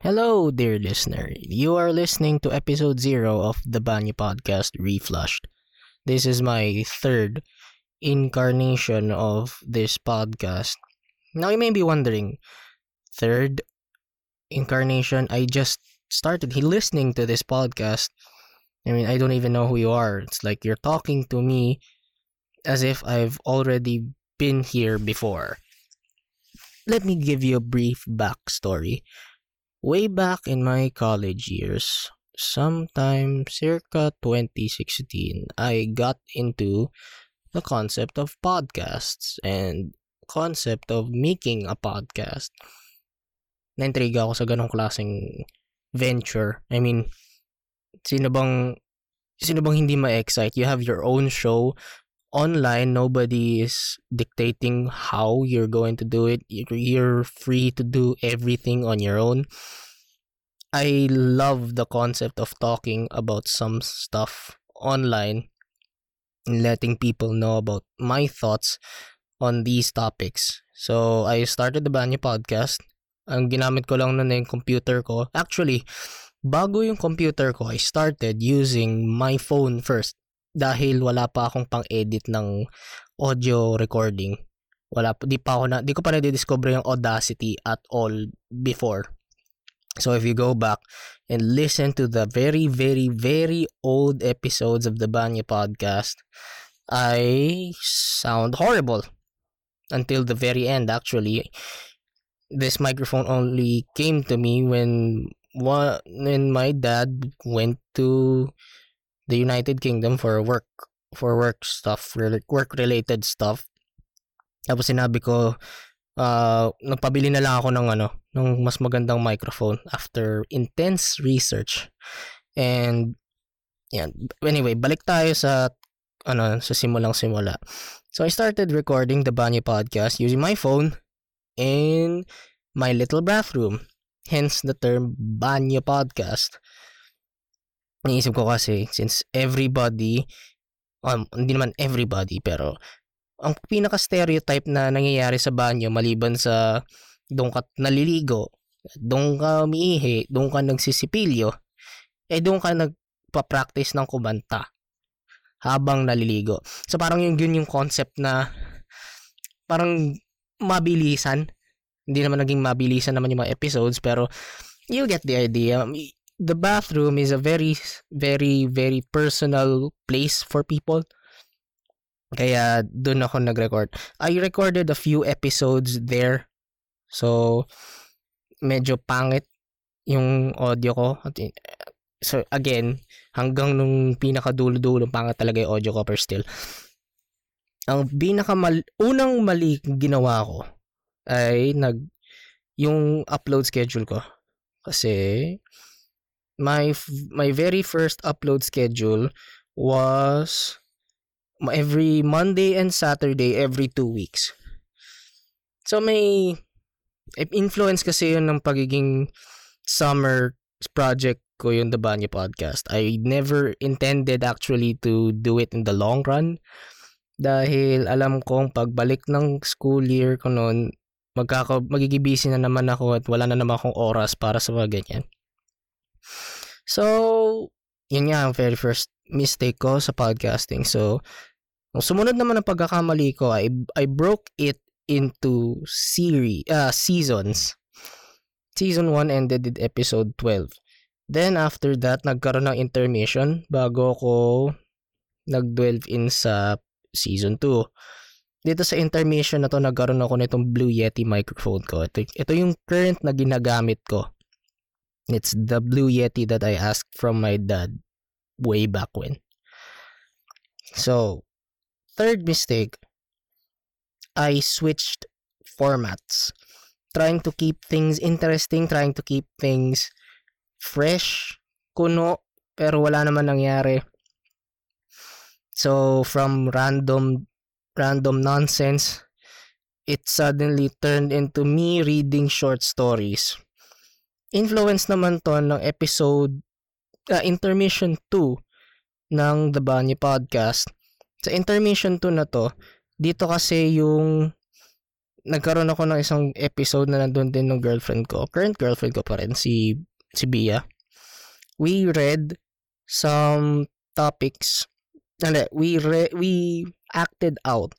Hello, dear listener. You are listening to episode zero of the Banyo podcast, Reflushed. This is my third incarnation of this podcast. Now, you may be wondering, third incarnation? I just started listening to this podcast. I mean, I don't even know who you are. It's like you're talking to me as if I've already been here before. Let me give you a brief backstory. Way back in my college years, sometime circa 2016, I got into the concept of podcasts and concept of making a podcast. Naintriga ako sa ganong klaseng venture. I mean, sino bang sino bang hindi ma-excite? You have your own show online. Nobody is dictating how you're going to do it. You're free to do everything on your own. I love the concept of talking about some stuff online and letting people know about my thoughts on these topics. So, I started the Banyo podcast. Ang ginamit ko lang nun yung computer ko. Actually, bago yung computer ko, I started using my phone first dahil wala pa akong pang-edit ng audio recording. Wala di pa ako na, di ko pa na-discover yung Audacity at all before. So if you go back and listen to the very, very, very old episodes of the Banya podcast, I sound horrible until the very end actually. This microphone only came to me when one when my dad went to the United Kingdom for work for work stuff work related stuff. Tapos sinabi ko uh, nagpabili na lang ako ng ano ng mas magandang microphone after intense research. And yan anyway balik tayo sa ano sa simulang simula. So I started recording the Banyo podcast using my phone in my little bathroom hence the term Banyo podcast Naisip ko kasi, since everybody, um, hindi naman everybody, pero ang pinaka-stereotype na nangyayari sa banyo maliban sa doon ka naliligo, doon ka umiihi, doon ka nagsisipilyo, eh doon ka nagpa-practice ng kumanta habang naliligo. So parang yung yun yung concept na parang mabilisan. Hindi naman naging mabilisan naman yung mga episodes pero you get the idea the bathroom is a very very very personal place for people. Kaya doon ako nag-record. I recorded a few episodes there. So medyo pangit yung audio ko. So again, hanggang nung pinakadulo-dulo pangit talaga yung audio ko pero still. Ang pinaka unang mali ginawa ko ay nag yung upload schedule ko. Kasi my my very first upload schedule was every Monday and Saturday every two weeks. So may influence kasi yun ng pagiging summer project ko yung The Banyo Podcast. I never intended actually to do it in the long run dahil alam kong pagbalik ng school year ko noon magkaka magigibisi na naman ako at wala na naman akong oras para sa mga ganyan. So, yun nga ang very first mistake ko sa podcasting. So, ang sumunod naman ang pagkakamali ko, I, I broke it into series, uh, seasons. Season 1 ended with episode 12. Then after that, nagkaroon ng intermission bago ako nag-12 in sa season 2. Dito sa intermission na to, nagkaroon ako nitong Blue Yeti microphone ko. Ito, ito yung current na ginagamit ko. It's the Blue Yeti that I asked from my dad way back when. So, third mistake, I switched formats. Trying to keep things interesting, trying to keep things fresh, kuno, pero wala naman nangyari. So, from random random nonsense, it suddenly turned into me reading short stories influence naman to ng episode uh, intermission 2 ng The Bunny Podcast. Sa intermission 2 na to, dito kasi yung nagkaroon ako ng isang episode na nandun din ng girlfriend ko. Current girlfriend ko pa rin, si, si Bia. We read some topics. Hindi, we, re, we acted out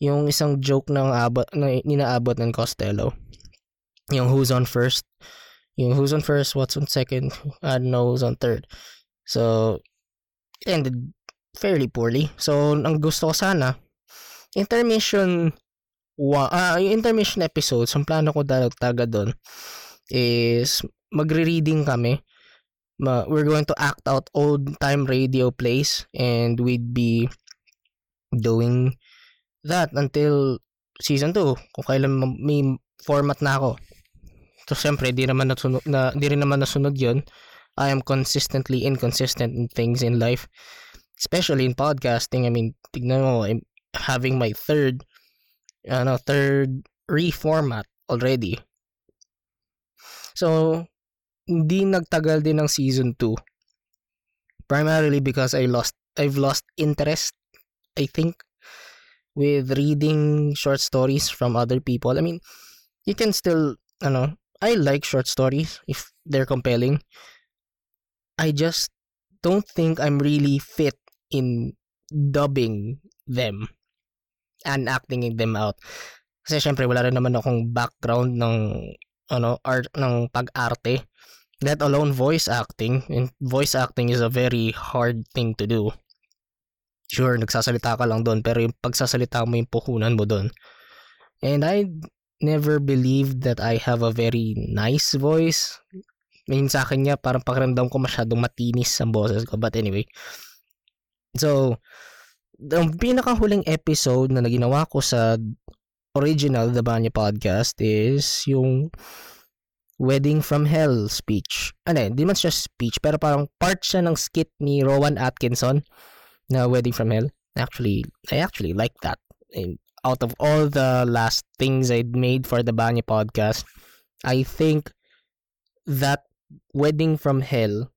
yung isang joke ng abot, na ninaabot ng Costello. Yung who's on first. Yung who's on first, what's on second, I don't know who's on third. So, it ended fairly poorly. So, ang gusto ko sana, intermission wa uh, yung intermission episodes, ang plano ko taga doon is magre-reading kami. Ma, we're going to act out old time radio plays and we'd be doing that until season 2 kung kailan may format na ako. So, syempre, di naman nasunod, na, di rin naman nasunod yon I am consistently inconsistent in things in life. Especially in podcasting. I mean, tignan mo, I'm having my third ano, third reformat already. So, hindi nagtagal din ng season 2. Primarily because I lost I've lost interest I think with reading short stories from other people. I mean, you can still ano, I like short stories if they're compelling. I just don't think I'm really fit in dubbing them and acting them out. Kasi syempre wala rin naman akong background ng ano art ng pag-arte. Let alone voice acting. And voice acting is a very hard thing to do. Sure, nagsasalita ka lang doon pero yung pagsasalita mo yung puhunan mo doon. And I never believed that I have a very nice voice. Ngayon sa akin niya, parang pakiramdam ko masyadong matinis ang boses ko. But anyway. So, ang pinakahuling episode na naginawa ko sa original The Banya podcast is yung Wedding from Hell speech. Ano, hindi man siya speech, pero parang part siya ng skit ni Rowan Atkinson na Wedding from Hell. Actually, I actually like that. And out of all the last things I'd made for the Banya podcast, I think that Wedding from Hell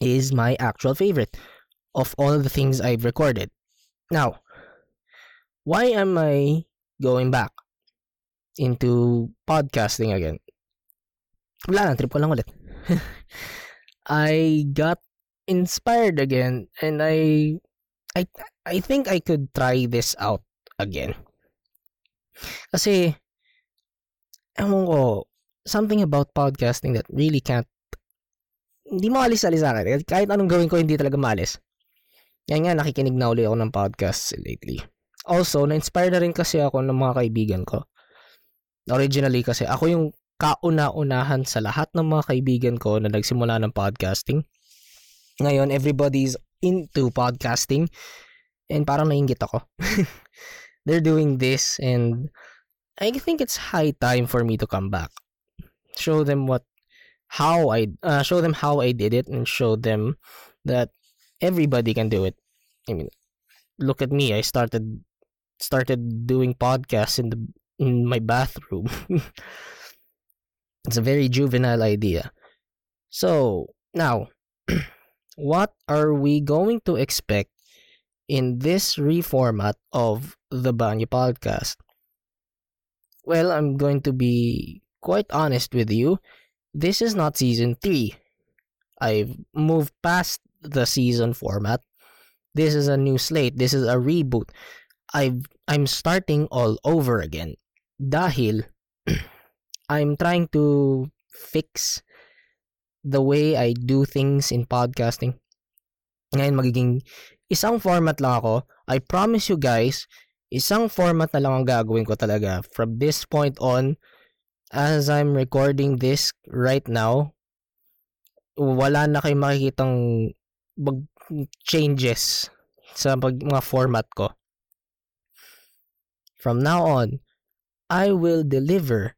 is my actual favorite of all the things I've recorded. Now, why am I going back into podcasting again? Wala lang, trip ko lang ulit. I got inspired again and I I I think I could try this out again. Kasi ewan ko, something about podcasting that really can't hindi mo alis-alis sa akin. Kahit anong gawin ko, hindi talaga maalis. Yan nga, nakikinig na ulit ako ng podcast lately. Also, na-inspire na rin kasi ako ng mga kaibigan ko. Originally kasi, ako yung kauna-unahan sa lahat ng mga kaibigan ko na nagsimula ng podcasting. Ngayon, everybody's into podcasting and parang nainggit ako. They're doing this and I think it's high time for me to come back. Show them what how I uh, show them how I did it and show them that everybody can do it. I mean, look at me. I started started doing podcasts in the in my bathroom. it's a very juvenile idea. So, now, what are we going to expect in this reformat of the Banyo podcast? Well, I'm going to be quite honest with you. This is not season 3. I've moved past the season format. This is a new slate. This is a reboot. I've I'm starting all over again. Dahil I'm trying to fix the way I do things in podcasting. Ngayon magiging isang format lang ako. I promise you guys, isang format na lang ang gagawin ko talaga from this point on as I'm recording this right now. Wala na kayong makikitang mag changes sa pag, mga format ko. From now on, I will deliver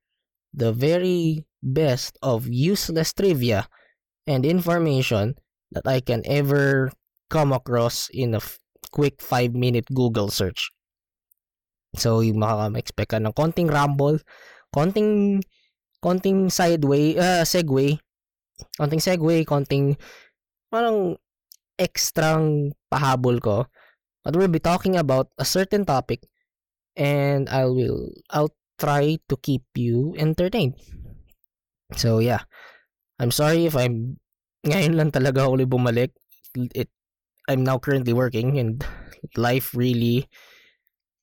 the very best of useless trivia and information that I can ever come across in a quick 5 minute Google search. So, yung makaka-expect ka ng konting ramble, konting konting sideway, uh, segue, konting segue, konting parang extrang pahabol ko. But we'll be talking about a certain topic and I will I'll try to keep you entertained. So yeah, I'm sorry if I'm ngayon lang talaga ako bumalik. It I'm now currently working and life really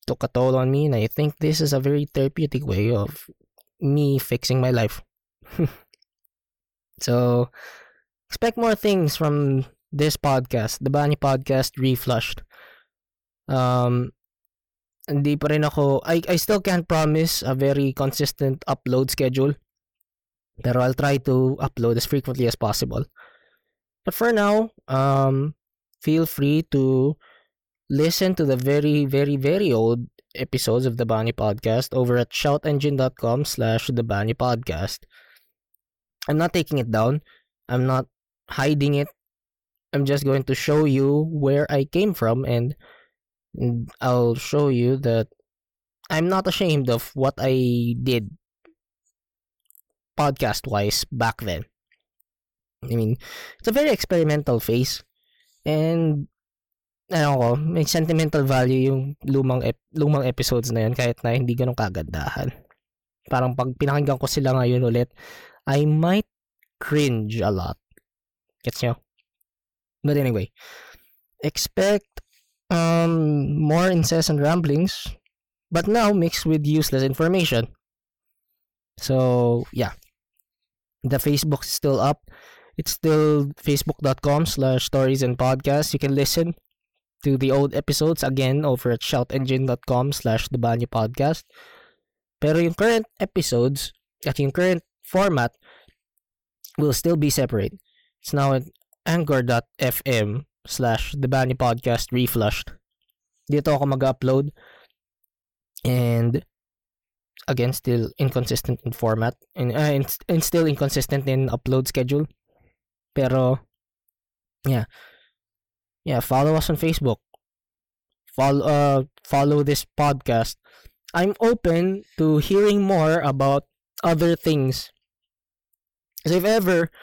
took a toll on me and I think this is a very therapeutic way of me fixing my life. so expect more things from this podcast, the Bani Podcast Reflushed. Um, hindi pa rin ako, I, I still can't promise a very consistent upload schedule. Pero I'll try to upload as frequently as possible. But for now, um, feel free to listen to the very, very, very old episodes of the Bani Podcast over at shoutengine.com slash the Bani Podcast. I'm not taking it down. I'm not hiding it. I'm just going to show you where I came from and I'll show you that I'm not ashamed of what I did podcast wise back then. I mean, it's a very experimental phase. And ano ko, may sentimental value yung lumang ep- lumang episodes na yan kahit na hindi ganun kagandahan. Parang pag pinakinggan ko sila ngayon ulit, I might cringe a lot. Gets nyo? But anyway, expect um, more incessant ramblings, but now mixed with useless information. So, yeah. The Facebook is still up. It's still facebook.com slash stories and podcasts. You can listen to the old episodes again over at shoutengine.com slash the Podcast. Pero yung current episodes at yung current format will still be separate. It's now at anchor.fm slash the Podcast Reflushed. Dito ako mag-upload and again still inconsistent in format and, uh, and, and still inconsistent in upload schedule. Pero yeah, yeah, follow us on Facebook. Follow uh follow this podcast. I'm open to hearing more about other things. So if ever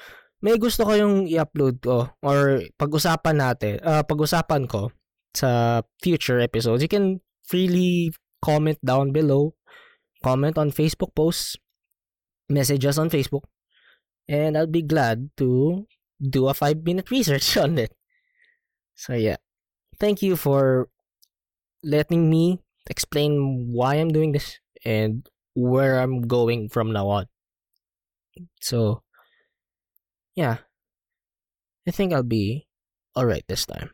may gusto kayong i-upload ko or pag-usapan natin, uh, pag-usapan ko sa future episodes, you can freely comment down below, comment on Facebook posts, message us on Facebook, and I'll be glad to do a five minute research on it. So yeah, thank you for letting me explain why I'm doing this and where I'm going from now on. So yeah, I think I'll be alright this time.